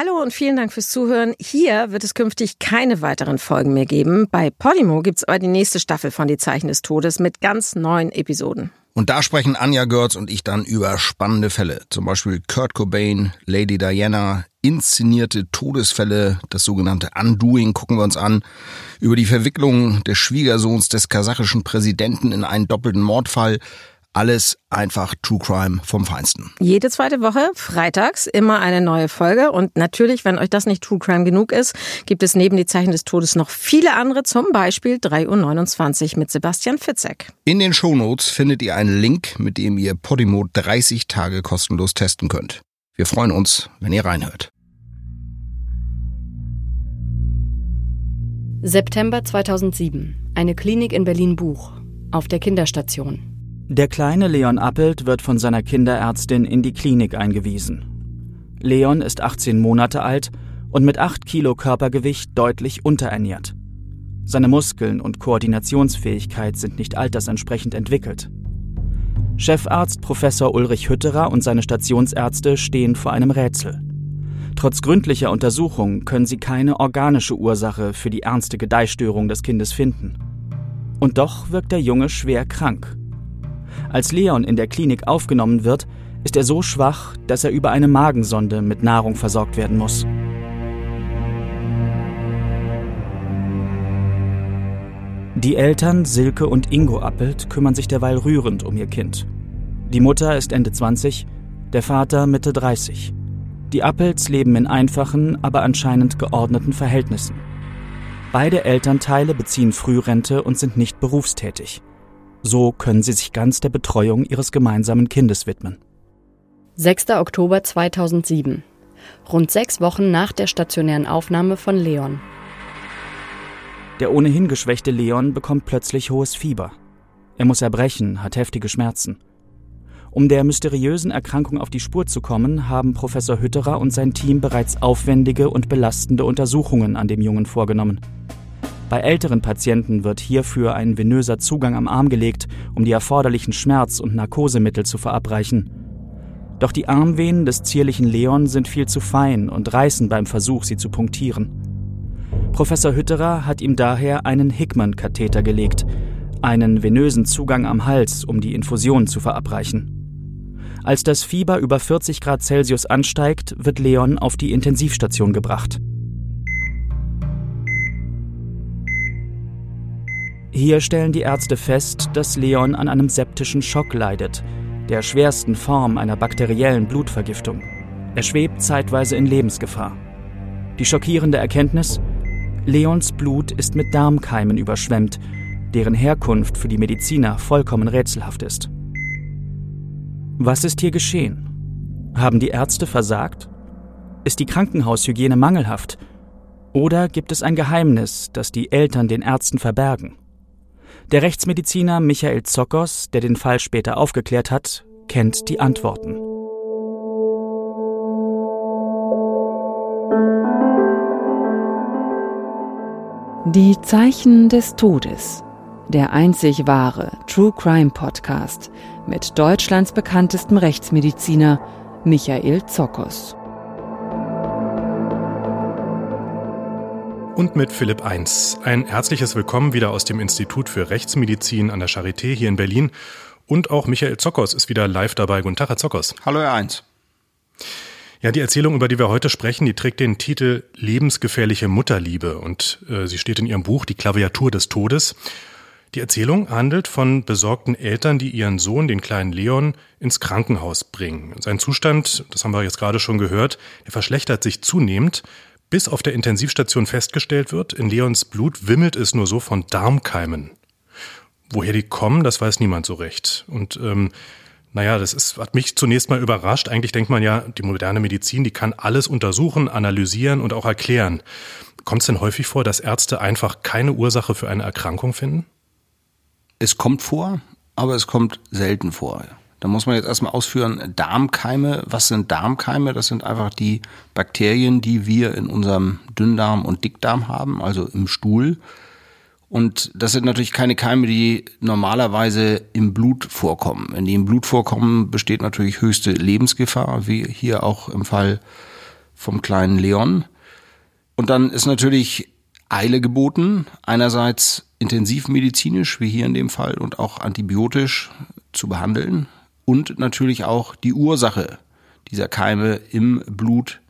Hallo und vielen Dank fürs Zuhören. Hier wird es künftig keine weiteren Folgen mehr geben. Bei Podimo gibt es aber die nächste Staffel von Die Zeichen des Todes mit ganz neuen Episoden. Und da sprechen Anja Görz und ich dann über spannende Fälle. Zum Beispiel Kurt Cobain, Lady Diana, inszenierte Todesfälle, das sogenannte Undoing gucken wir uns an. Über die Verwicklung des Schwiegersohns des kasachischen Präsidenten in einen doppelten Mordfall. Alles einfach True Crime vom Feinsten. Jede zweite Woche, freitags, immer eine neue Folge. Und natürlich, wenn euch das nicht True Crime genug ist, gibt es neben die Zeichen des Todes noch viele andere, zum Beispiel 3.29 Uhr mit Sebastian Fitzek. In den Shownotes findet ihr einen Link, mit dem ihr Podimo 30 Tage kostenlos testen könnt. Wir freuen uns, wenn ihr reinhört. September 2007. Eine Klinik in Berlin-Buch. Auf der Kinderstation. Der kleine Leon Appelt wird von seiner Kinderärztin in die Klinik eingewiesen. Leon ist 18 Monate alt und mit 8 Kilo Körpergewicht deutlich unterernährt. Seine Muskeln und Koordinationsfähigkeit sind nicht altersentsprechend entwickelt. Chefarzt Professor Ulrich Hütterer und seine Stationsärzte stehen vor einem Rätsel. Trotz gründlicher Untersuchung können sie keine organische Ursache für die ernste Gedeihstörung des Kindes finden. Und doch wirkt der Junge schwer krank. Als Leon in der Klinik aufgenommen wird, ist er so schwach, dass er über eine Magensonde mit Nahrung versorgt werden muss. Die Eltern Silke und Ingo Appelt kümmern sich derweil rührend um ihr Kind. Die Mutter ist Ende 20, der Vater Mitte 30. Die Appels leben in einfachen, aber anscheinend geordneten Verhältnissen. Beide Elternteile beziehen Frührente und sind nicht berufstätig. So können sie sich ganz der Betreuung ihres gemeinsamen Kindes widmen. 6. Oktober 2007. Rund sechs Wochen nach der stationären Aufnahme von Leon. Der ohnehin geschwächte Leon bekommt plötzlich hohes Fieber. Er muss erbrechen, hat heftige Schmerzen. Um der mysteriösen Erkrankung auf die Spur zu kommen, haben Professor Hütterer und sein Team bereits aufwendige und belastende Untersuchungen an dem Jungen vorgenommen. Bei älteren Patienten wird hierfür ein venöser Zugang am Arm gelegt, um die erforderlichen Schmerz- und Narkosemittel zu verabreichen. Doch die Armvenen des zierlichen Leon sind viel zu fein und reißen beim Versuch, sie zu punktieren. Professor Hütterer hat ihm daher einen Hickman-Katheter gelegt, einen venösen Zugang am Hals, um die Infusion zu verabreichen. Als das Fieber über 40 Grad Celsius ansteigt, wird Leon auf die Intensivstation gebracht. Hier stellen die Ärzte fest, dass Leon an einem septischen Schock leidet, der schwersten Form einer bakteriellen Blutvergiftung. Er schwebt zeitweise in Lebensgefahr. Die schockierende Erkenntnis? Leons Blut ist mit Darmkeimen überschwemmt, deren Herkunft für die Mediziner vollkommen rätselhaft ist. Was ist hier geschehen? Haben die Ärzte versagt? Ist die Krankenhaushygiene mangelhaft? Oder gibt es ein Geheimnis, das die Eltern den Ärzten verbergen? Der Rechtsmediziner Michael Zokos, der den Fall später aufgeklärt hat, kennt die Antworten. Die Zeichen des Todes. Der einzig wahre True Crime Podcast mit Deutschlands bekanntestem Rechtsmediziner Michael Zokos. Und mit Philipp Eins. Ein herzliches Willkommen wieder aus dem Institut für Rechtsmedizin an der Charité hier in Berlin. Und auch Michael Zockers ist wieder live dabei. Guten Tag, Herr Zockers. Hallo, Herr Eins. Ja, die Erzählung, über die wir heute sprechen, die trägt den Titel Lebensgefährliche Mutterliebe und äh, sie steht in Ihrem Buch Die Klaviatur des Todes. Die Erzählung handelt von besorgten Eltern, die ihren Sohn, den kleinen Leon, ins Krankenhaus bringen. Sein Zustand, das haben wir jetzt gerade schon gehört, er verschlechtert sich zunehmend bis auf der Intensivstation festgestellt wird, in Leons Blut wimmelt es nur so von Darmkeimen. Woher die kommen, das weiß niemand so recht. Und ähm, naja, das ist, hat mich zunächst mal überrascht. Eigentlich denkt man ja, die moderne Medizin, die kann alles untersuchen, analysieren und auch erklären. Kommt es denn häufig vor, dass Ärzte einfach keine Ursache für eine Erkrankung finden? Es kommt vor, aber es kommt selten vor. Da muss man jetzt erstmal ausführen, Darmkeime, was sind Darmkeime? Das sind einfach die Bakterien, die wir in unserem Dünndarm und Dickdarm haben, also im Stuhl. Und das sind natürlich keine Keime, die normalerweise im Blut vorkommen. Wenn die im Blut vorkommen, besteht natürlich höchste Lebensgefahr, wie hier auch im Fall vom kleinen Leon. Und dann ist natürlich Eile geboten. Einerseits intensivmedizinisch, wie hier in dem Fall, und auch antibiotisch zu behandeln. Und natürlich auch die Ursache dieser Keime im Blut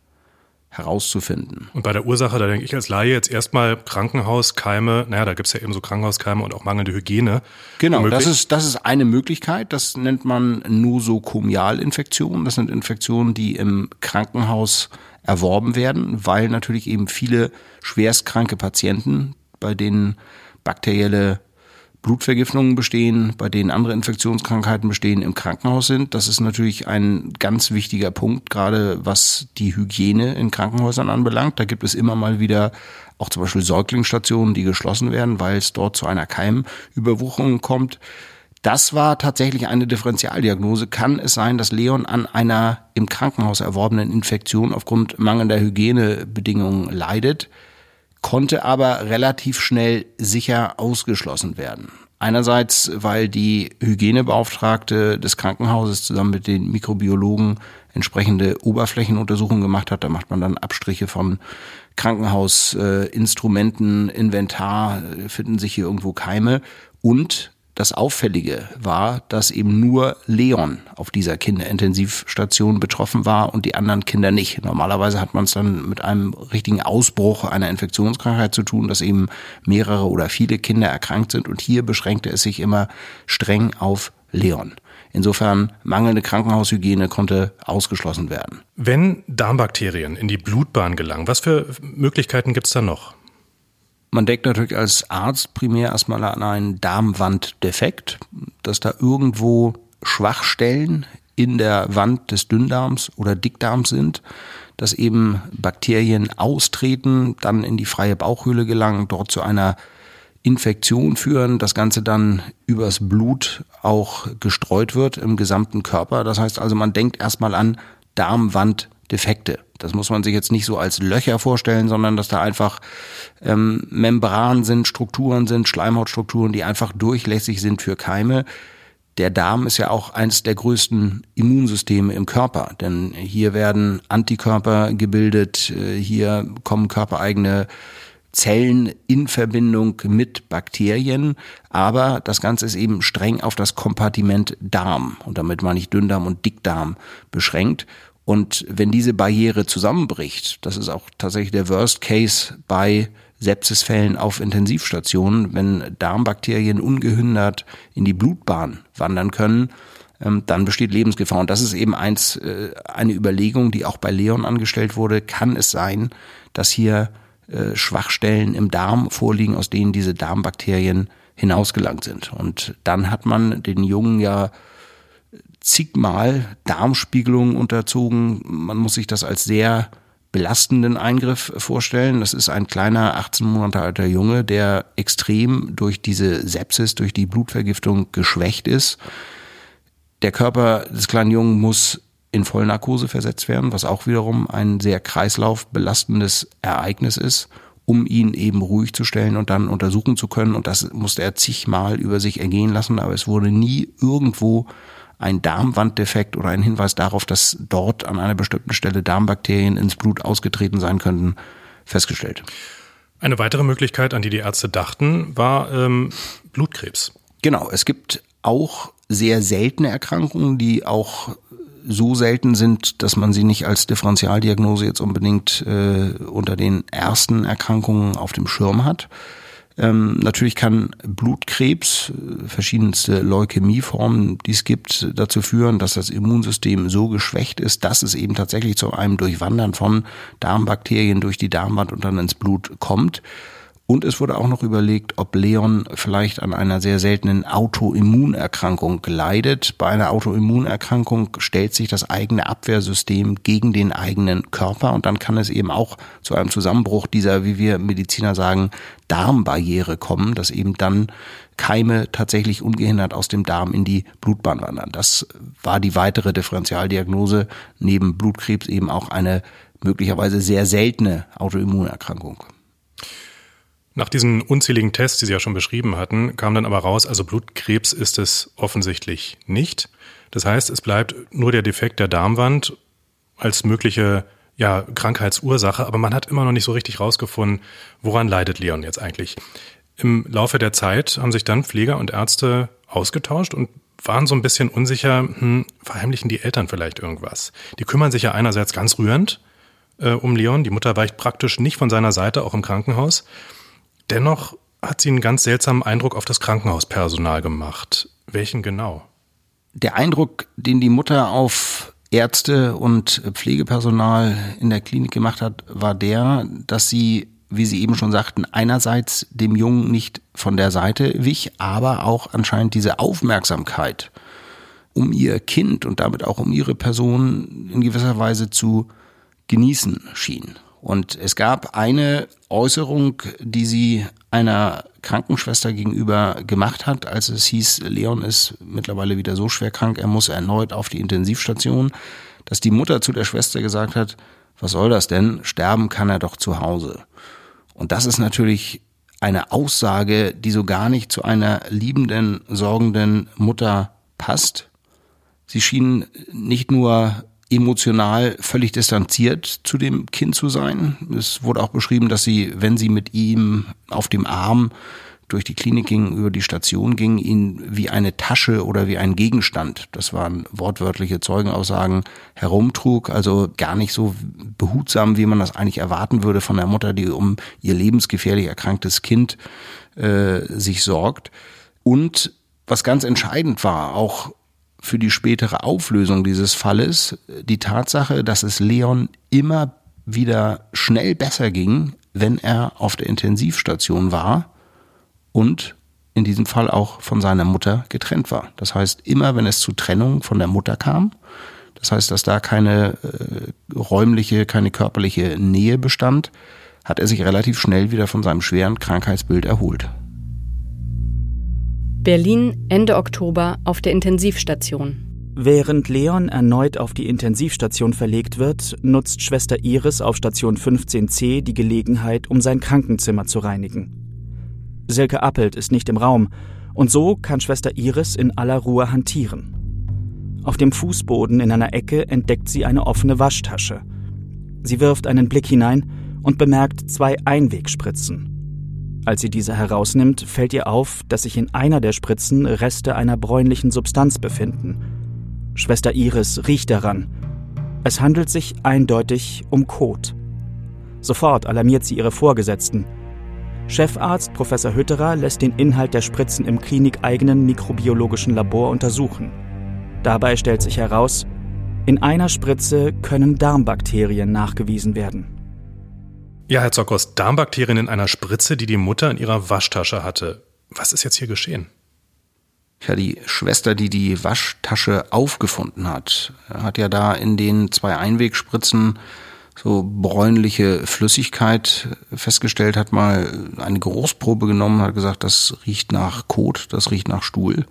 herauszufinden. Und bei der Ursache, da denke ich als Laie jetzt erstmal Krankenhauskeime, naja, da gibt's ja eben so Krankenhauskeime und auch mangelnde Hygiene. Genau, das ist, das ist eine Möglichkeit. Das nennt man Nosokomialinfektion. Das sind Infektionen, die im Krankenhaus erworben werden, weil natürlich eben viele schwerstkranke Patienten, bei denen bakterielle Blutvergiftungen bestehen, bei denen andere Infektionskrankheiten bestehen, im Krankenhaus sind. Das ist natürlich ein ganz wichtiger Punkt, gerade was die Hygiene in Krankenhäusern anbelangt. Da gibt es immer mal wieder auch zum Beispiel Säuglingsstationen, die geschlossen werden, weil es dort zu einer Keimüberwucherung kommt. Das war tatsächlich eine Differentialdiagnose. Kann es sein, dass Leon an einer im Krankenhaus erworbenen Infektion aufgrund mangelnder Hygienebedingungen leidet? Konnte aber relativ schnell sicher ausgeschlossen werden. Einerseits, weil die Hygienebeauftragte des Krankenhauses zusammen mit den Mikrobiologen entsprechende Oberflächenuntersuchungen gemacht hat. Da macht man dann Abstriche von Krankenhausinstrumenten, Inventar, finden sich hier irgendwo Keime. Und das Auffällige war, dass eben nur Leon auf dieser Kinderintensivstation betroffen war und die anderen Kinder nicht. Normalerweise hat man es dann mit einem richtigen Ausbruch einer Infektionskrankheit zu tun, dass eben mehrere oder viele Kinder erkrankt sind und hier beschränkte es sich immer streng auf Leon. Insofern mangelnde Krankenhaushygiene konnte ausgeschlossen werden. Wenn Darmbakterien in die Blutbahn gelangen, was für Möglichkeiten gibt es da noch? Man denkt natürlich als Arzt primär erstmal an einen Darmwanddefekt, dass da irgendwo Schwachstellen in der Wand des Dünndarms oder Dickdarms sind, dass eben Bakterien austreten, dann in die freie Bauchhöhle gelangen, dort zu einer Infektion führen, das Ganze dann übers Blut auch gestreut wird im gesamten Körper. Das heißt also, man denkt erstmal an Darmwanddefekte. Das muss man sich jetzt nicht so als Löcher vorstellen, sondern dass da einfach ähm, Membranen sind, Strukturen sind, Schleimhautstrukturen, die einfach durchlässig sind für Keime. Der Darm ist ja auch eines der größten Immunsysteme im Körper, denn hier werden Antikörper gebildet, äh, hier kommen körpereigene Zellen in Verbindung mit Bakterien, aber das Ganze ist eben streng auf das Kompartiment Darm und damit meine ich Dünndarm und Dickdarm beschränkt und wenn diese Barriere zusammenbricht, das ist auch tatsächlich der Worst Case bei Sepsisfällen auf Intensivstationen, wenn Darmbakterien ungehindert in die Blutbahn wandern können, ähm, dann besteht Lebensgefahr. Und das ist eben eins, äh, eine Überlegung, die auch bei Leon angestellt wurde. Kann es sein, dass hier äh, Schwachstellen im Darm vorliegen, aus denen diese Darmbakterien hinausgelangt sind? Und dann hat man den Jungen ja zigmal Darmspiegelungen unterzogen. Man muss sich das als sehr belastenden Eingriff vorstellen. Das ist ein kleiner 18 Monate alter Junge, der extrem durch diese Sepsis, durch die Blutvergiftung geschwächt ist. Der Körper des kleinen Jungen muss in Vollnarkose versetzt werden, was auch wiederum ein sehr kreislaufbelastendes Ereignis ist, um ihn eben ruhig zu stellen und dann untersuchen zu können. Und das musste er zigmal über sich ergehen lassen, aber es wurde nie irgendwo ein Darmwanddefekt oder ein Hinweis darauf, dass dort an einer bestimmten Stelle Darmbakterien ins Blut ausgetreten sein könnten, festgestellt. Eine weitere Möglichkeit, an die die Ärzte dachten, war ähm, Blutkrebs. Genau, es gibt auch sehr seltene Erkrankungen, die auch so selten sind, dass man sie nicht als Differentialdiagnose jetzt unbedingt äh, unter den ersten Erkrankungen auf dem Schirm hat. Ähm, natürlich kann Blutkrebs, äh, verschiedenste Leukämieformen, die es gibt, dazu führen, dass das Immunsystem so geschwächt ist, dass es eben tatsächlich zu einem Durchwandern von Darmbakterien durch die Darmwand und dann ins Blut kommt. Und es wurde auch noch überlegt, ob Leon vielleicht an einer sehr seltenen Autoimmunerkrankung leidet. Bei einer Autoimmunerkrankung stellt sich das eigene Abwehrsystem gegen den eigenen Körper und dann kann es eben auch zu einem Zusammenbruch dieser, wie wir Mediziner sagen, Darmbarriere kommen, dass eben dann Keime tatsächlich ungehindert aus dem Darm in die Blutbahn wandern. Das war die weitere Differentialdiagnose, neben Blutkrebs eben auch eine möglicherweise sehr seltene Autoimmunerkrankung. Nach diesen unzähligen Tests, die Sie ja schon beschrieben hatten, kam dann aber raus, also Blutkrebs ist es offensichtlich nicht. Das heißt, es bleibt nur der Defekt der Darmwand als mögliche ja, Krankheitsursache, aber man hat immer noch nicht so richtig rausgefunden, woran leidet Leon jetzt eigentlich. Im Laufe der Zeit haben sich dann Pfleger und Ärzte ausgetauscht und waren so ein bisschen unsicher, hm, verheimlichen die Eltern vielleicht irgendwas. Die kümmern sich ja einerseits ganz rührend äh, um Leon, die Mutter weicht praktisch nicht von seiner Seite, auch im Krankenhaus. Dennoch hat sie einen ganz seltsamen Eindruck auf das Krankenhauspersonal gemacht. Welchen genau? Der Eindruck, den die Mutter auf Ärzte und Pflegepersonal in der Klinik gemacht hat, war der, dass sie, wie Sie eben schon sagten, einerseits dem Jungen nicht von der Seite wich, aber auch anscheinend diese Aufmerksamkeit um ihr Kind und damit auch um ihre Person in gewisser Weise zu genießen schien. Und es gab eine Äußerung, die sie einer Krankenschwester gegenüber gemacht hat, als es hieß, Leon ist mittlerweile wieder so schwer krank, er muss erneut auf die Intensivstation, dass die Mutter zu der Schwester gesagt hat, was soll das denn? Sterben kann er doch zu Hause. Und das ist natürlich eine Aussage, die so gar nicht zu einer liebenden, sorgenden Mutter passt. Sie schien nicht nur emotional völlig distanziert zu dem Kind zu sein. Es wurde auch beschrieben, dass sie, wenn sie mit ihm auf dem Arm durch die Klinik ging, über die Station ging, ihn wie eine Tasche oder wie ein Gegenstand, das waren wortwörtliche Zeugenaussagen, herumtrug, also gar nicht so behutsam, wie man das eigentlich erwarten würde von der Mutter, die um ihr lebensgefährlich erkranktes Kind äh, sich sorgt. Und was ganz entscheidend war, auch für die spätere Auflösung dieses Falles die Tatsache, dass es Leon immer wieder schnell besser ging, wenn er auf der Intensivstation war und in diesem Fall auch von seiner Mutter getrennt war. Das heißt, immer wenn es zu Trennung von der Mutter kam, das heißt, dass da keine äh, räumliche, keine körperliche Nähe bestand, hat er sich relativ schnell wieder von seinem schweren Krankheitsbild erholt. Berlin Ende Oktober auf der Intensivstation. Während Leon erneut auf die Intensivstation verlegt wird, nutzt Schwester Iris auf Station 15c die Gelegenheit, um sein Krankenzimmer zu reinigen. Silke Appelt ist nicht im Raum und so kann Schwester Iris in aller Ruhe hantieren. Auf dem Fußboden in einer Ecke entdeckt sie eine offene Waschtasche. Sie wirft einen Blick hinein und bemerkt zwei Einwegspritzen. Als sie diese herausnimmt, fällt ihr auf, dass sich in einer der Spritzen Reste einer bräunlichen Substanz befinden. Schwester Iris riecht daran. Es handelt sich eindeutig um Kot. Sofort alarmiert sie ihre Vorgesetzten. Chefarzt Professor Hütterer lässt den Inhalt der Spritzen im klinikeigenen mikrobiologischen Labor untersuchen. Dabei stellt sich heraus, in einer Spritze können Darmbakterien nachgewiesen werden. Ja, Herr Zockers, Darmbakterien in einer Spritze, die die Mutter in ihrer Waschtasche hatte. Was ist jetzt hier geschehen? Ja, die Schwester, die die Waschtasche aufgefunden hat, hat ja da in den zwei Einwegspritzen so bräunliche Flüssigkeit festgestellt, hat mal eine Großprobe genommen, hat gesagt, das riecht nach Kot, das riecht nach Stuhl.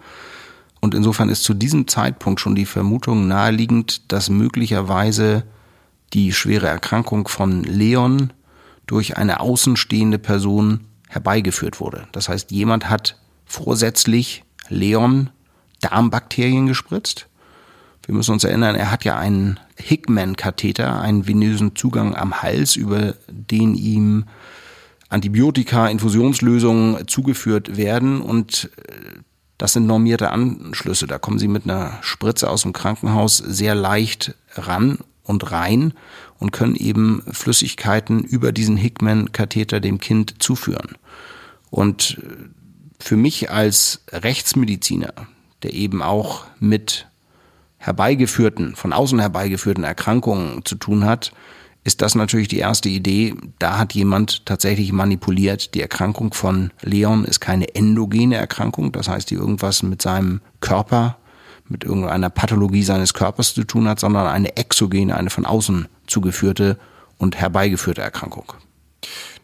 Und insofern ist zu diesem Zeitpunkt schon die Vermutung naheliegend, dass möglicherweise die schwere Erkrankung von Leon durch eine außenstehende Person herbeigeführt wurde. Das heißt, jemand hat vorsätzlich Leon Darmbakterien gespritzt. Wir müssen uns erinnern, er hat ja einen Hickman-Katheter, einen venösen Zugang am Hals, über den ihm Antibiotika, Infusionslösungen zugeführt werden und äh, das sind normierte Anschlüsse. Da kommen Sie mit einer Spritze aus dem Krankenhaus sehr leicht ran und rein und können eben Flüssigkeiten über diesen Hickman-Katheter dem Kind zuführen. Und äh, für mich als Rechtsmediziner, der eben auch mit herbeigeführten, von außen herbeigeführten Erkrankungen zu tun hat, ist das natürlich die erste Idee. Da hat jemand tatsächlich manipuliert. Die Erkrankung von Leon ist keine endogene Erkrankung, das heißt, die irgendwas mit seinem Körper mit irgendeiner Pathologie seines Körpers zu tun hat, sondern eine exogene, eine von außen zugeführte und herbeigeführte Erkrankung.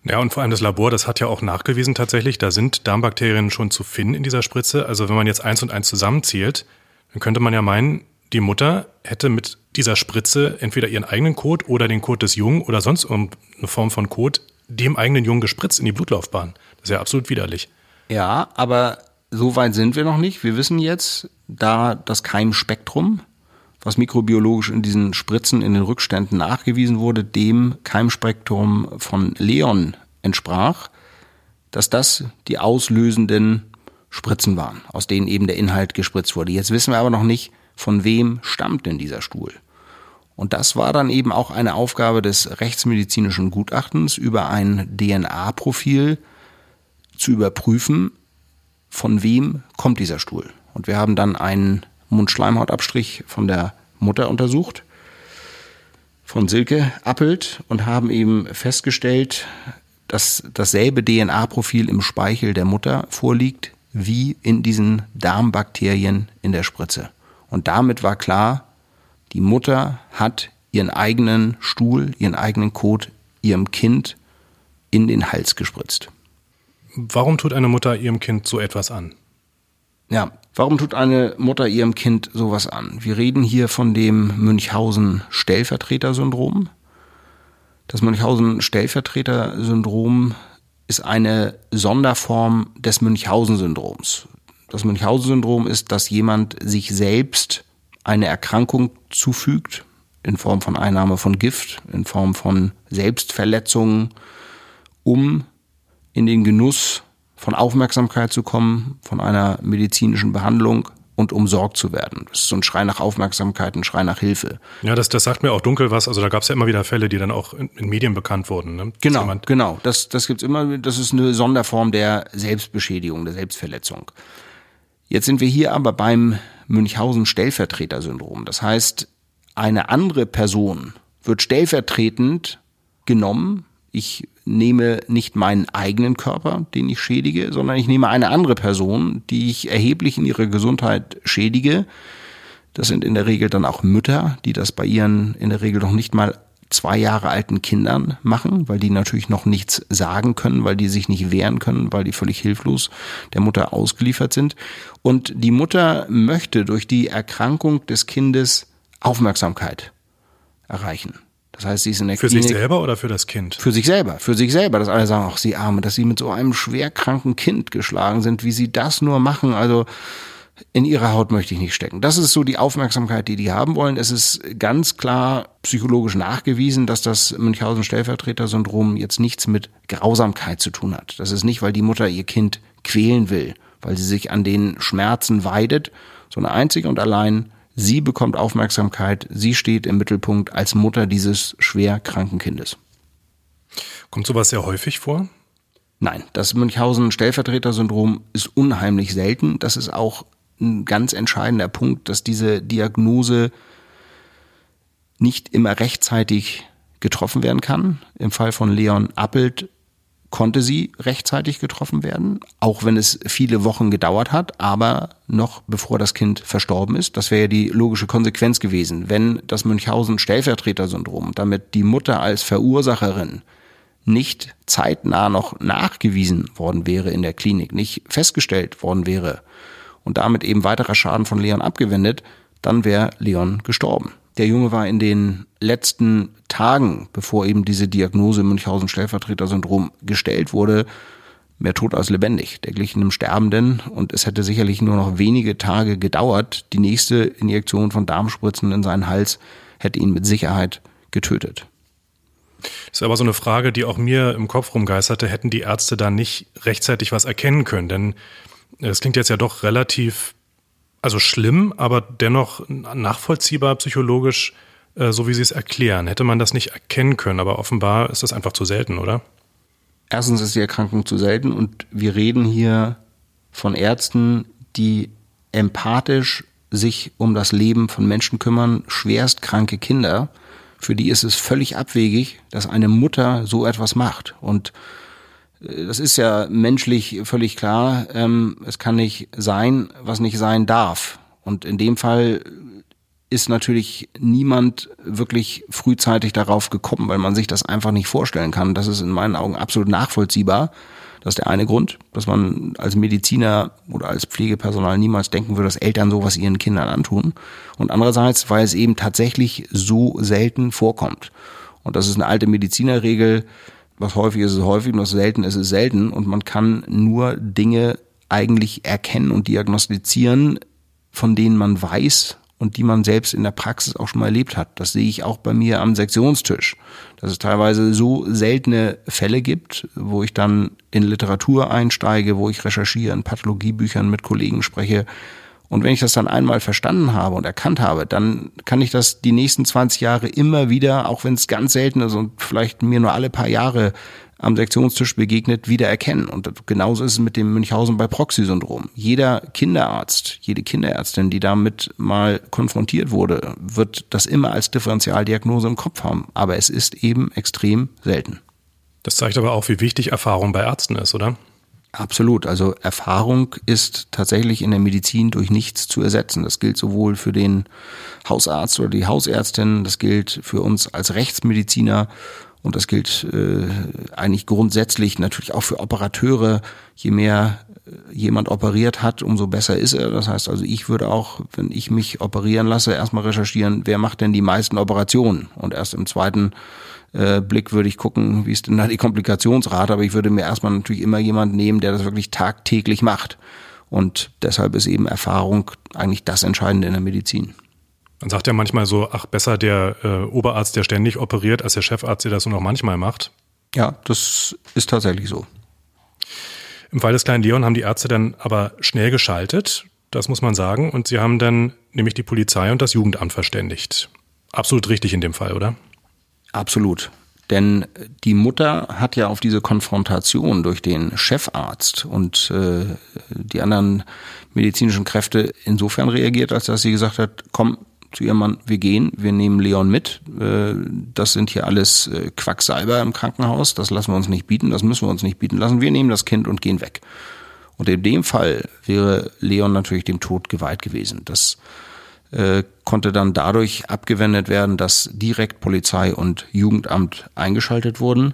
Ja, und vor allem das Labor, das hat ja auch nachgewiesen tatsächlich, da sind Darmbakterien schon zu finden in dieser Spritze. Also wenn man jetzt eins und eins zusammenzählt, dann könnte man ja meinen, die Mutter hätte mit dieser Spritze entweder ihren eigenen Kot oder den Kot des Jungen oder sonst eine Form von Kot dem eigenen Jungen gespritzt in die Blutlaufbahn. Das ist ja absolut widerlich. Ja, aber so weit sind wir noch nicht. Wir wissen jetzt, da das Keimspektrum was mikrobiologisch in diesen Spritzen in den Rückständen nachgewiesen wurde, dem Keimspektrum von Leon entsprach, dass das die auslösenden Spritzen waren, aus denen eben der Inhalt gespritzt wurde. Jetzt wissen wir aber noch nicht, von wem stammt denn dieser Stuhl. Und das war dann eben auch eine Aufgabe des rechtsmedizinischen Gutachtens, über ein DNA-Profil zu überprüfen, von wem kommt dieser Stuhl. Und wir haben dann einen Mundschleimhautabstrich von der Mutter untersucht, von Silke Appelt, und haben eben festgestellt, dass dasselbe DNA-Profil im Speichel der Mutter vorliegt, wie in diesen Darmbakterien in der Spritze. Und damit war klar, die Mutter hat ihren eigenen Stuhl, ihren eigenen Kot ihrem Kind in den Hals gespritzt. Warum tut eine Mutter ihrem Kind so etwas an? Ja, warum tut eine Mutter ihrem Kind sowas an? Wir reden hier von dem Münchhausen-Stellvertreter-Syndrom. Das Münchhausen-Stellvertreter-Syndrom ist eine Sonderform des Münchhausen-Syndroms. Das Münchhausen-Syndrom ist, dass jemand sich selbst eine Erkrankung zufügt, in Form von Einnahme von Gift, in Form von Selbstverletzungen, um in den Genuss von Aufmerksamkeit zu kommen, von einer medizinischen Behandlung und umsorgt zu werden. Das ist so ein Schrei nach Aufmerksamkeit, ein Schrei nach Hilfe. Ja, das, das sagt mir auch dunkel was. Also da gab es ja immer wieder Fälle, die dann auch in, in Medien bekannt wurden. Ne? Genau, genau. Das, das gibt's immer. Das ist eine Sonderform der Selbstbeschädigung, der Selbstverletzung. Jetzt sind wir hier aber beim Münchhausen-Stellvertreter-Syndrom. Das heißt, eine andere Person wird stellvertretend genommen. Ich nehme nicht meinen eigenen Körper, den ich schädige, sondern ich nehme eine andere Person, die ich erheblich in ihrer Gesundheit schädige. Das sind in der Regel dann auch Mütter, die das bei ihren in der Regel noch nicht mal zwei Jahre alten Kindern machen, weil die natürlich noch nichts sagen können, weil die sich nicht wehren können, weil die völlig hilflos der Mutter ausgeliefert sind. Und die Mutter möchte durch die Erkrankung des Kindes Aufmerksamkeit erreichen. Das heißt, sie ist in der Für Klinik. sich selber oder für das Kind? Für sich selber, für sich selber, dass alle sagen, ach, sie Arme, dass sie mit so einem schwerkranken Kind geschlagen sind, wie sie das nur machen. Also, in ihrer Haut möchte ich nicht stecken. Das ist so die Aufmerksamkeit, die die haben wollen. Es ist ganz klar psychologisch nachgewiesen, dass das Münchhausen-Stellvertreter-Syndrom jetzt nichts mit Grausamkeit zu tun hat. Das ist nicht, weil die Mutter ihr Kind quälen will, weil sie sich an den Schmerzen weidet, sondern einzig und allein sie bekommt Aufmerksamkeit, sie steht im Mittelpunkt als Mutter dieses schwer kranken Kindes. Kommt sowas sehr häufig vor? Nein, das Münchhausen-Stellvertreter-Syndrom ist unheimlich selten. Das ist auch ein ganz entscheidender Punkt, dass diese Diagnose nicht immer rechtzeitig getroffen werden kann. Im Fall von Leon Appelt konnte sie rechtzeitig getroffen werden, auch wenn es viele Wochen gedauert hat, aber noch bevor das Kind verstorben ist. Das wäre ja die logische Konsequenz gewesen, wenn das Münchhausen-Stellvertreter-Syndrom, damit die Mutter als Verursacherin nicht zeitnah noch nachgewiesen worden wäre in der Klinik, nicht festgestellt worden wäre und damit eben weiterer Schaden von Leon abgewendet, dann wäre Leon gestorben. Der Junge war in den letzten Tagen, bevor eben diese Diagnose Münchhausen-Stellvertreter-Syndrom gestellt wurde, mehr tot als lebendig. Der glich einem Sterbenden und es hätte sicherlich nur noch wenige Tage gedauert. Die nächste Injektion von Darmspritzen in seinen Hals hätte ihn mit Sicherheit getötet. Das ist aber so eine Frage, die auch mir im Kopf rumgeisterte. Hätten die Ärzte da nicht rechtzeitig was erkennen können? Denn es klingt jetzt ja doch relativ also schlimm, aber dennoch nachvollziehbar psychologisch, äh, so wie Sie es erklären. Hätte man das nicht erkennen können, aber offenbar ist das einfach zu selten, oder? Erstens ist die Erkrankung zu selten und wir reden hier von Ärzten, die empathisch sich um das Leben von Menschen kümmern, schwerst kranke Kinder. Für die ist es völlig abwegig, dass eine Mutter so etwas macht. Und das ist ja menschlich völlig klar. Ähm, es kann nicht sein, was nicht sein darf. Und in dem Fall ist natürlich niemand wirklich frühzeitig darauf gekommen, weil man sich das einfach nicht vorstellen kann. Das ist in meinen Augen absolut nachvollziehbar. Das ist der eine Grund, dass man als Mediziner oder als Pflegepersonal niemals denken würde, dass Eltern sowas ihren Kindern antun. Und andererseits, weil es eben tatsächlich so selten vorkommt. Und das ist eine alte Medizinerregel, was häufig ist, ist häufig und was selten ist, ist selten. Und man kann nur Dinge eigentlich erkennen und diagnostizieren, von denen man weiß und die man selbst in der Praxis auch schon mal erlebt hat. Das sehe ich auch bei mir am Sektionstisch, dass es teilweise so seltene Fälle gibt, wo ich dann in Literatur einsteige, wo ich recherchiere, in Pathologiebüchern mit Kollegen spreche. Und wenn ich das dann einmal verstanden habe und erkannt habe, dann kann ich das die nächsten 20 Jahre immer wieder, auch wenn es ganz selten ist und vielleicht mir nur alle paar Jahre am Sektionstisch begegnet, wieder erkennen. Und genauso ist es mit dem Münchhausen bei Proxy-Syndrom. Jeder Kinderarzt, jede Kinderärztin, die damit mal konfrontiert wurde, wird das immer als Differentialdiagnose im Kopf haben. Aber es ist eben extrem selten. Das zeigt aber auch, wie wichtig Erfahrung bei Ärzten ist, oder? Absolut. Also Erfahrung ist tatsächlich in der Medizin durch nichts zu ersetzen. Das gilt sowohl für den Hausarzt oder die Hausärztin, das gilt für uns als Rechtsmediziner und das gilt äh, eigentlich grundsätzlich natürlich auch für Operateure. Je mehr äh, jemand operiert hat, umso besser ist er. Das heißt also, ich würde auch, wenn ich mich operieren lasse, erstmal recherchieren, wer macht denn die meisten Operationen? Und erst im zweiten äh, Blick würde ich gucken, wie ist denn da die Komplikationsrate. Aber ich würde mir erstmal natürlich immer jemand nehmen, der das wirklich tagtäglich macht. Und deshalb ist eben Erfahrung eigentlich das Entscheidende in der Medizin. Man sagt ja manchmal so, ach, besser der äh, Oberarzt, der ständig operiert, als der Chefarzt, der das nur noch manchmal macht. Ja, das ist tatsächlich so. Im Fall des kleinen Leon haben die Ärzte dann aber schnell geschaltet, das muss man sagen, und sie haben dann nämlich die Polizei und das Jugendamt verständigt. Absolut richtig in dem Fall, oder? Absolut. Denn die Mutter hat ja auf diese Konfrontation durch den Chefarzt und äh, die anderen medizinischen Kräfte insofern reagiert, als dass sie gesagt hat, komm, zu ihrem Mann, wir gehen, wir nehmen Leon mit. Äh, das sind hier alles äh, Quacksalber im Krankenhaus, das lassen wir uns nicht bieten, das müssen wir uns nicht bieten lassen. Wir nehmen das Kind und gehen weg. Und in dem Fall wäre Leon natürlich dem Tod geweiht gewesen. Das äh, konnte dann dadurch abgewendet werden, dass direkt Polizei und Jugendamt eingeschaltet wurden.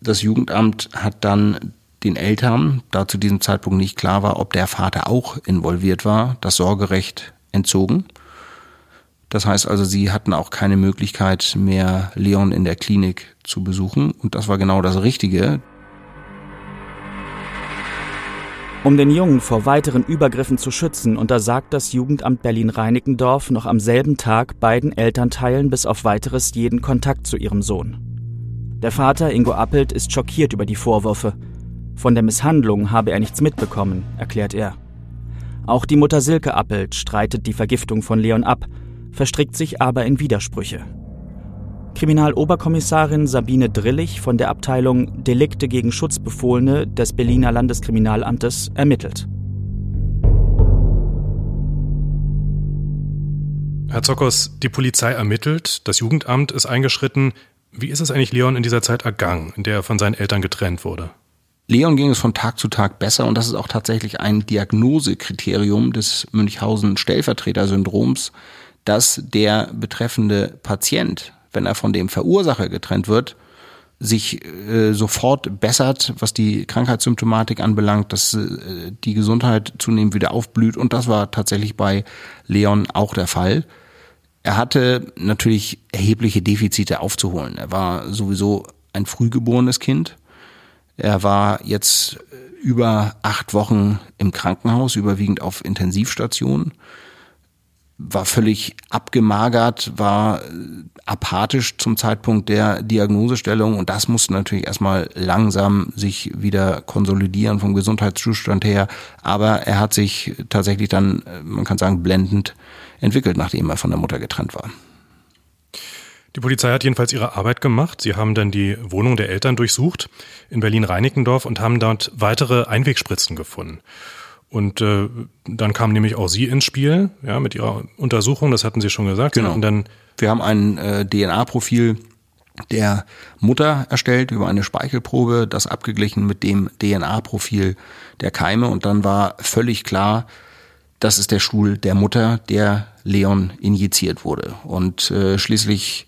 Das Jugendamt hat dann den Eltern, da zu diesem Zeitpunkt nicht klar war, ob der Vater auch involviert war, das Sorgerecht entzogen. Das heißt also, sie hatten auch keine Möglichkeit mehr, Leon in der Klinik zu besuchen. Und das war genau das Richtige. Um den Jungen vor weiteren Übergriffen zu schützen, untersagt das Jugendamt Berlin-Reinickendorf noch am selben Tag beiden Elternteilen bis auf weiteres jeden Kontakt zu ihrem Sohn. Der Vater Ingo Appelt ist schockiert über die Vorwürfe. Von der Misshandlung habe er nichts mitbekommen, erklärt er. Auch die Mutter Silke Appelt streitet die Vergiftung von Leon ab verstrickt sich aber in Widersprüche. Kriminaloberkommissarin Sabine Drillich von der Abteilung Delikte gegen Schutzbefohlene des Berliner Landeskriminalamtes ermittelt. Herr Zockers, die Polizei ermittelt, das Jugendamt ist eingeschritten. Wie ist es eigentlich Leon in dieser Zeit ergangen, in der er von seinen Eltern getrennt wurde? Leon ging es von Tag zu Tag besser und das ist auch tatsächlich ein Diagnosekriterium des Münchhausen-Stellvertreter-Syndroms, dass der betreffende Patient, wenn er von dem Verursacher getrennt wird, sich äh, sofort bessert, was die Krankheitssymptomatik anbelangt, dass äh, die Gesundheit zunehmend wieder aufblüht. Und das war tatsächlich bei Leon auch der Fall. Er hatte natürlich erhebliche Defizite aufzuholen. Er war sowieso ein frühgeborenes Kind. Er war jetzt über acht Wochen im Krankenhaus, überwiegend auf Intensivstationen war völlig abgemagert, war äh, apathisch zum Zeitpunkt der Diagnosestellung und das musste natürlich erstmal langsam sich wieder konsolidieren vom Gesundheitszustand her. Aber er hat sich tatsächlich dann, äh, man kann sagen, blendend entwickelt, nachdem er von der Mutter getrennt war. Die Polizei hat jedenfalls ihre Arbeit gemacht. Sie haben dann die Wohnung der Eltern durchsucht in Berlin-Reinickendorf und haben dort weitere Einwegspritzen gefunden. Und äh, dann kam nämlich auch Sie ins Spiel, ja, mit Ihrer Untersuchung, das hatten Sie schon gesagt. Genau. dann Wir haben ein äh, DNA-Profil der Mutter erstellt über eine Speichelprobe, das abgeglichen mit dem DNA-Profil der Keime und dann war völlig klar, das ist der Stuhl der Mutter, der Leon injiziert wurde. Und äh, schließlich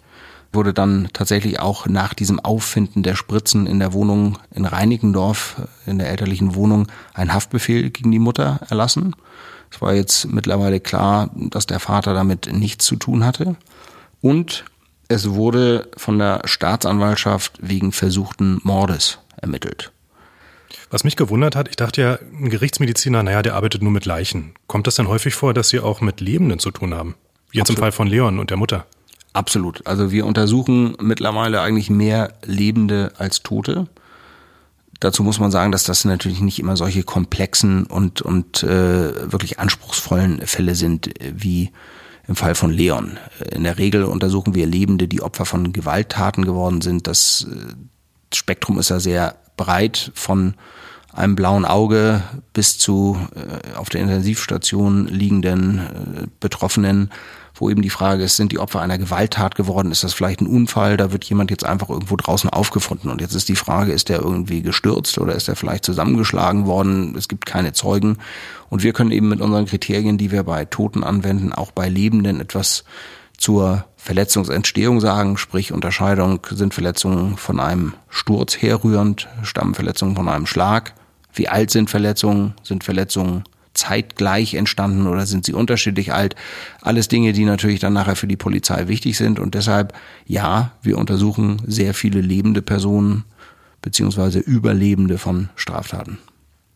wurde dann tatsächlich auch nach diesem Auffinden der Spritzen in der Wohnung in Reinickendorf, in der elterlichen Wohnung, ein Haftbefehl gegen die Mutter erlassen. Es war jetzt mittlerweile klar, dass der Vater damit nichts zu tun hatte. Und es wurde von der Staatsanwaltschaft wegen versuchten Mordes ermittelt. Was mich gewundert hat, ich dachte ja, ein Gerichtsmediziner, naja, der arbeitet nur mit Leichen. Kommt das dann häufig vor, dass Sie auch mit Lebenden zu tun haben? Jetzt Absolut. im Fall von Leon und der Mutter. Absolut. Also wir untersuchen mittlerweile eigentlich mehr Lebende als Tote. Dazu muss man sagen, dass das natürlich nicht immer solche komplexen und, und äh, wirklich anspruchsvollen Fälle sind wie im Fall von Leon. In der Regel untersuchen wir Lebende, die Opfer von Gewalttaten geworden sind. Das äh, Spektrum ist ja sehr breit von einem blauen Auge bis zu äh, auf der Intensivstation liegenden äh, Betroffenen wo eben die Frage ist, sind die Opfer einer Gewalttat geworden? Ist das vielleicht ein Unfall? Da wird jemand jetzt einfach irgendwo draußen aufgefunden. Und jetzt ist die Frage, ist der irgendwie gestürzt oder ist er vielleicht zusammengeschlagen worden? Es gibt keine Zeugen. Und wir können eben mit unseren Kriterien, die wir bei Toten anwenden, auch bei Lebenden etwas zur Verletzungsentstehung sagen, sprich Unterscheidung, sind Verletzungen von einem Sturz herrührend, stammen Verletzungen von einem Schlag, wie alt sind Verletzungen, sind Verletzungen zeitgleich entstanden oder sind sie unterschiedlich alt? Alles Dinge, die natürlich dann nachher für die Polizei wichtig sind. Und deshalb, ja, wir untersuchen sehr viele lebende Personen beziehungsweise Überlebende von Straftaten.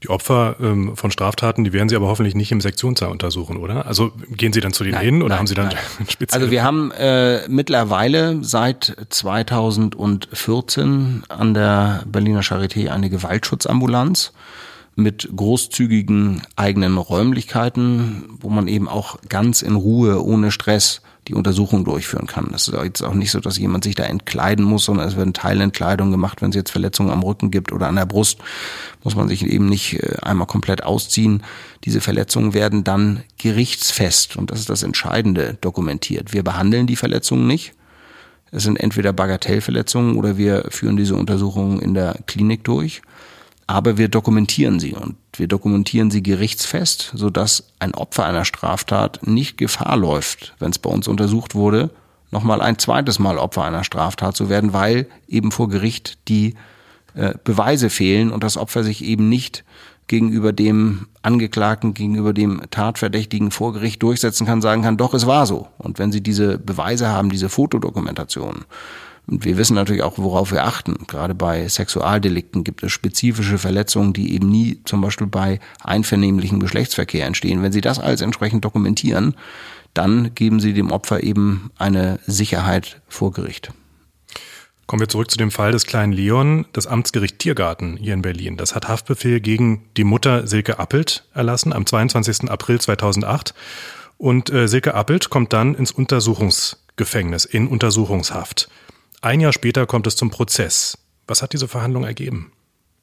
Die Opfer ähm, von Straftaten, die werden Sie aber hoffentlich nicht im Sektionssaal untersuchen, oder? Also gehen Sie dann zu denen nein, hin oder nein, haben Sie dann speziell? Also wir haben äh, mittlerweile seit 2014 an der Berliner Charité eine Gewaltschutzambulanz mit großzügigen eigenen Räumlichkeiten, wo man eben auch ganz in Ruhe, ohne Stress die Untersuchung durchführen kann. Das ist jetzt auch nicht so, dass jemand sich da entkleiden muss, sondern es werden Teilentkleidungen gemacht. Wenn es jetzt Verletzungen am Rücken gibt oder an der Brust, muss man sich eben nicht äh, einmal komplett ausziehen. Diese Verletzungen werden dann gerichtsfest, und das ist das Entscheidende, dokumentiert. Wir behandeln die Verletzungen nicht. Es sind entweder Bagatellverletzungen oder wir führen diese Untersuchungen in der Klinik durch aber wir dokumentieren sie und wir dokumentieren sie gerichtsfest, sodass ein Opfer einer Straftat nicht Gefahr läuft, wenn es bei uns untersucht wurde, nochmal ein zweites Mal Opfer einer Straftat zu werden, weil eben vor Gericht die äh, Beweise fehlen und das Opfer sich eben nicht gegenüber dem Angeklagten, gegenüber dem Tatverdächtigen vor Gericht durchsetzen kann, sagen kann, doch, es war so. Und wenn Sie diese Beweise haben, diese Fotodokumentation, und wir wissen natürlich auch, worauf wir achten. Gerade bei Sexualdelikten gibt es spezifische Verletzungen, die eben nie zum Beispiel bei einvernehmlichem Geschlechtsverkehr entstehen. Wenn Sie das alles entsprechend dokumentieren, dann geben Sie dem Opfer eben eine Sicherheit vor Gericht. Kommen wir zurück zu dem Fall des kleinen Leon. Das Amtsgericht Tiergarten hier in Berlin, das hat Haftbefehl gegen die Mutter Silke Appelt erlassen am 22. April 2008. Und äh, Silke Appelt kommt dann ins Untersuchungsgefängnis, in Untersuchungshaft. Ein Jahr später kommt es zum Prozess. Was hat diese Verhandlung ergeben?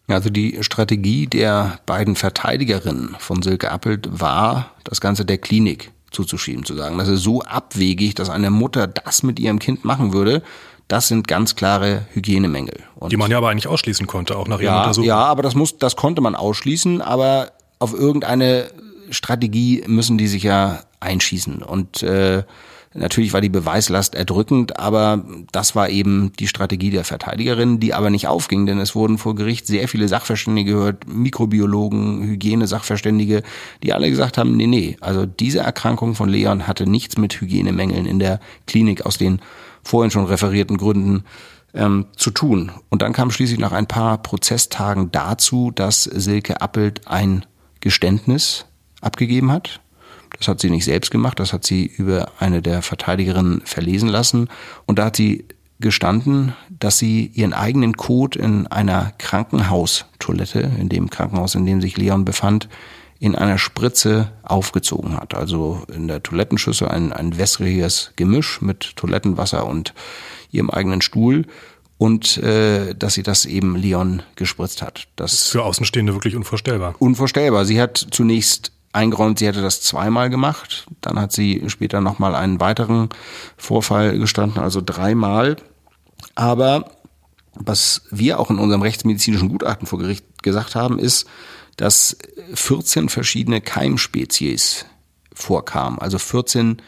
Also die Strategie der beiden Verteidigerinnen von Silke Appelt war, das Ganze der Klinik zuzuschieben, zu sagen, das ist so abwegig, dass eine Mutter das mit ihrem Kind machen würde. Das sind ganz klare Hygienemängel. Und die man ja aber eigentlich ausschließen konnte, auch nach ihrer ja, Untersuchung. Ja, aber das muss, das konnte man ausschließen, aber auf irgendeine Strategie müssen die sich ja einschießen. Und äh, Natürlich war die Beweislast erdrückend, aber das war eben die Strategie der Verteidigerin, die aber nicht aufging, denn es wurden vor Gericht sehr viele Sachverständige gehört, Mikrobiologen, Hygiene-Sachverständige, die alle gesagt haben, nee, nee, also diese Erkrankung von Leon hatte nichts mit Hygienemängeln in der Klinik aus den vorhin schon referierten Gründen ähm, zu tun. Und dann kam schließlich nach ein paar Prozesstagen dazu, dass Silke Appelt ein Geständnis abgegeben hat das hat sie nicht selbst gemacht, das hat sie über eine der Verteidigerinnen verlesen lassen. Und da hat sie gestanden, dass sie ihren eigenen Code in einer Krankenhaustoilette, in dem Krankenhaus, in dem sich Leon befand, in einer Spritze aufgezogen hat. Also in der Toilettenschüssel ein, ein wässriges Gemisch mit Toilettenwasser und ihrem eigenen Stuhl und äh, dass sie das eben Leon gespritzt hat. Das ist für Außenstehende wirklich unvorstellbar. Unvorstellbar. Sie hat zunächst eingeräumt, sie hätte das zweimal gemacht. Dann hat sie später nochmal einen weiteren Vorfall gestanden, also dreimal. Aber was wir auch in unserem rechtsmedizinischen Gutachten vor Gericht gesagt haben, ist, dass 14 verschiedene Keimspezies vorkamen. Also 14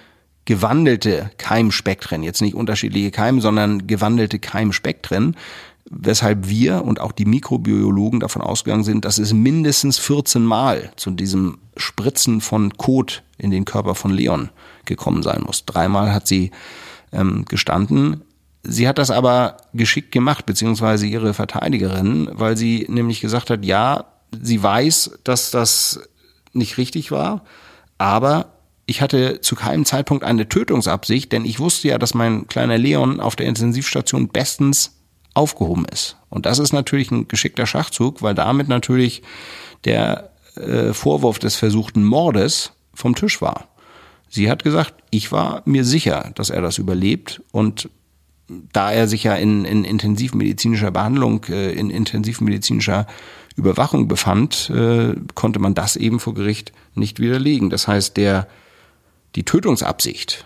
gewandelte Keimspektren, jetzt nicht unterschiedliche Keime, sondern gewandelte Keimspektren, weshalb wir und auch die Mikrobiologen davon ausgegangen sind, dass es mindestens 14 Mal zu diesem Spritzen von Kot in den Körper von Leon gekommen sein muss. Dreimal hat sie ähm, gestanden. Sie hat das aber geschickt gemacht, beziehungsweise ihre Verteidigerin, weil sie nämlich gesagt hat, ja, sie weiß, dass das nicht richtig war, aber ich hatte zu keinem Zeitpunkt eine Tötungsabsicht, denn ich wusste ja, dass mein kleiner Leon auf der Intensivstation bestens aufgehoben ist. Und das ist natürlich ein geschickter Schachzug, weil damit natürlich der äh, Vorwurf des versuchten Mordes vom Tisch war. Sie hat gesagt, ich war mir sicher, dass er das überlebt und da er sich ja in, in intensivmedizinischer Behandlung, äh, in intensivmedizinischer Überwachung befand, äh, konnte man das eben vor Gericht nicht widerlegen. Das heißt, der, die Tötungsabsicht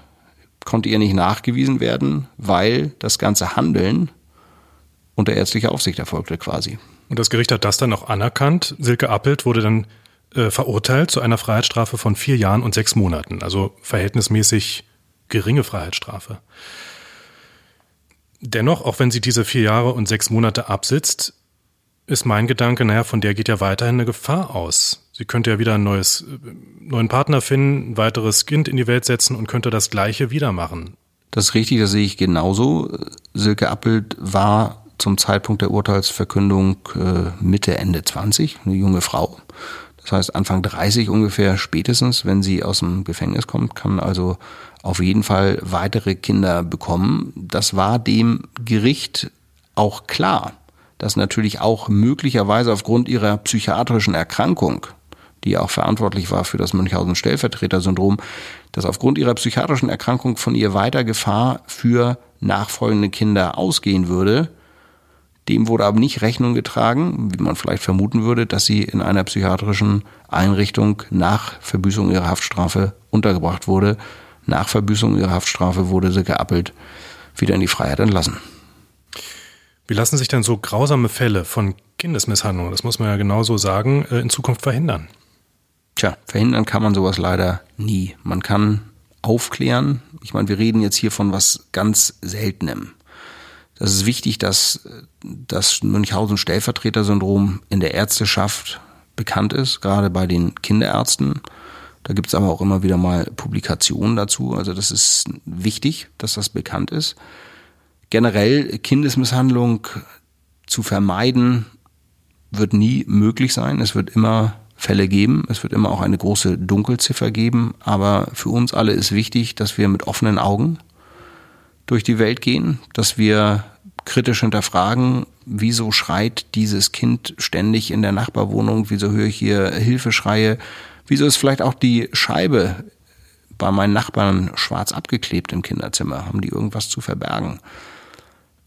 konnte ihr nicht nachgewiesen werden, weil das ganze Handeln unter ärztlicher Aufsicht erfolgte quasi. Und das Gericht hat das dann auch anerkannt. Silke Appelt wurde dann äh, verurteilt zu einer Freiheitsstrafe von vier Jahren und sechs Monaten, also verhältnismäßig geringe Freiheitsstrafe. Dennoch, auch wenn sie diese vier Jahre und sechs Monate absitzt, ist mein Gedanke, naja, von der geht ja weiterhin eine Gefahr aus. Sie könnte ja wieder ein neues, äh, neuen Partner finden, ein weiteres Kind in die Welt setzen und könnte das Gleiche wieder machen. Das ist richtig, das sehe ich genauso. Silke Appelt war zum Zeitpunkt der Urteilsverkündung äh, Mitte, Ende 20, eine junge Frau. Das heißt Anfang 30 ungefähr spätestens, wenn sie aus dem Gefängnis kommt, kann also auf jeden Fall weitere Kinder bekommen. Das war dem Gericht auch klar, dass natürlich auch möglicherweise aufgrund ihrer psychiatrischen Erkrankung, die auch verantwortlich war für das Münchhausen-Stellvertreter-Syndrom, dass aufgrund ihrer psychiatrischen Erkrankung von ihr weiter Gefahr für nachfolgende Kinder ausgehen würde. Dem wurde aber nicht Rechnung getragen, wie man vielleicht vermuten würde, dass sie in einer psychiatrischen Einrichtung nach Verbüßung ihrer Haftstrafe untergebracht wurde. Nach Verbüßung ihrer Haftstrafe wurde sie geappelt, wieder in die Freiheit entlassen. Wie lassen sich denn so grausame Fälle von Kindesmisshandlung, das muss man ja genauso sagen, äh, in Zukunft verhindern? Tja, verhindern kann man sowas leider nie. Man kann aufklären. Ich meine, wir reden jetzt hier von was ganz Seltenem. Das ist wichtig, dass das Münchhausen-Stellvertreter-Syndrom in der Ärzteschaft bekannt ist, gerade bei den Kinderärzten. Da gibt es aber auch immer wieder mal Publikationen dazu. Also das ist wichtig, dass das bekannt ist. Generell Kindesmisshandlung zu vermeiden wird nie möglich sein. Es wird immer Fälle geben. Es wird immer auch eine große Dunkelziffer geben. Aber für uns alle ist wichtig, dass wir mit offenen Augen durch die Welt gehen, dass wir kritisch hinterfragen, wieso schreit dieses Kind ständig in der Nachbarwohnung, wieso höre ich hier Hilfeschreie, wieso ist vielleicht auch die Scheibe bei meinen Nachbarn schwarz abgeklebt im Kinderzimmer, haben die irgendwas zu verbergen.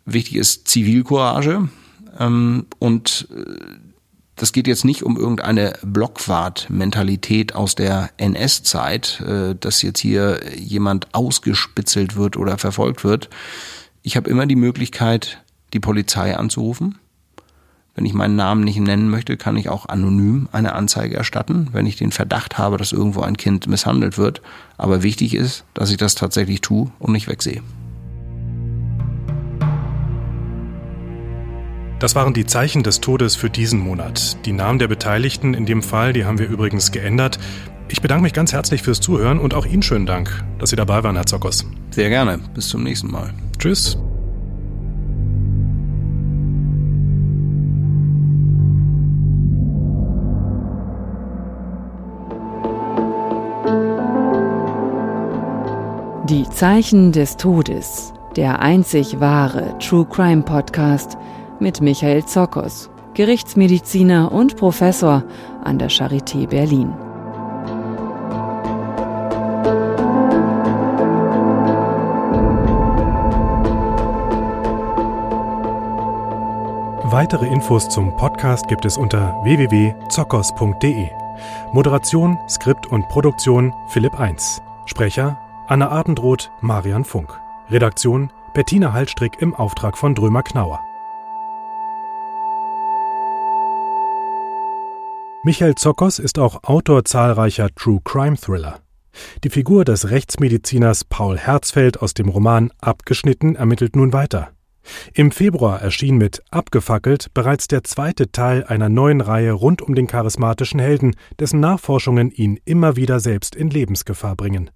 Wichtig ist Zivilcourage ähm, und äh, das geht jetzt nicht um irgendeine Blockwart-Mentalität aus der NS-Zeit, äh, dass jetzt hier jemand ausgespitzelt wird oder verfolgt wird. Ich habe immer die Möglichkeit, die Polizei anzurufen. Wenn ich meinen Namen nicht nennen möchte, kann ich auch anonym eine Anzeige erstatten, wenn ich den Verdacht habe, dass irgendwo ein Kind misshandelt wird. Aber wichtig ist, dass ich das tatsächlich tue und nicht wegsehe. Das waren die Zeichen des Todes für diesen Monat. Die Namen der Beteiligten in dem Fall, die haben wir übrigens geändert. Ich bedanke mich ganz herzlich fürs Zuhören und auch Ihnen schönen Dank, dass Sie dabei waren, Herr Zockers. Sehr gerne. Bis zum nächsten Mal. Tschüss. Die Zeichen des Todes, der einzig wahre True Crime Podcast mit Michael Zokos, Gerichtsmediziner und Professor an der Charité Berlin. Weitere Infos zum Podcast gibt es unter www.zockers.de. Moderation, Skript und Produktion Philipp 1. Sprecher Anna Abendroth, Marian Funk. Redaktion Bettina Hallstrick im Auftrag von Drömer Knauer. Michael Zockers ist auch Autor zahlreicher True Crime Thriller. Die Figur des Rechtsmediziners Paul Herzfeld aus dem Roman Abgeschnitten ermittelt nun weiter. Im Februar erschien mit Abgefackelt bereits der zweite Teil einer neuen Reihe rund um den charismatischen Helden, dessen Nachforschungen ihn immer wieder selbst in Lebensgefahr bringen.